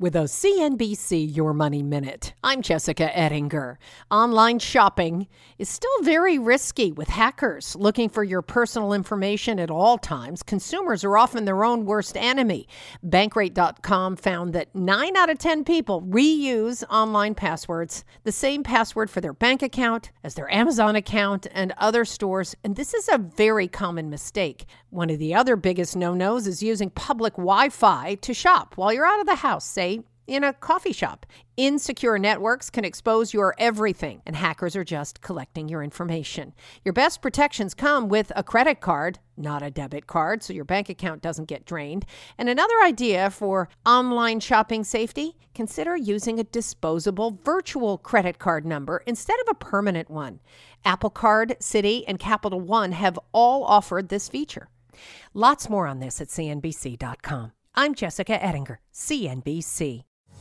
with a CNBC Your Money Minute. I'm Jessica Ettinger. Online shopping is still very risky with hackers looking for your personal information at all times. Consumers are often their own worst enemy. Bankrate.com found that 9 out of 10 people reuse online passwords, the same password for their bank account as their Amazon account and other stores, and this is a very common mistake. One of the other biggest no-nos is using public Wi-Fi to shop while you're out of the house, say in a coffee shop. Insecure networks can expose your everything, and hackers are just collecting your information. Your best protections come with a credit card, not a debit card, so your bank account doesn't get drained. And another idea for online shopping safety consider using a disposable virtual credit card number instead of a permanent one. Apple Card, Citi, and Capital One have all offered this feature. Lots more on this at CNBC.com. I'm Jessica Ettinger, CNBC.